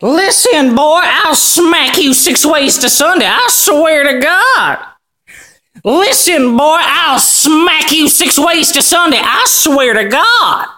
Listen, boy, I'll smack you six ways to Sunday. I swear to God. Listen, boy, I'll smack you six ways to Sunday. I swear to God.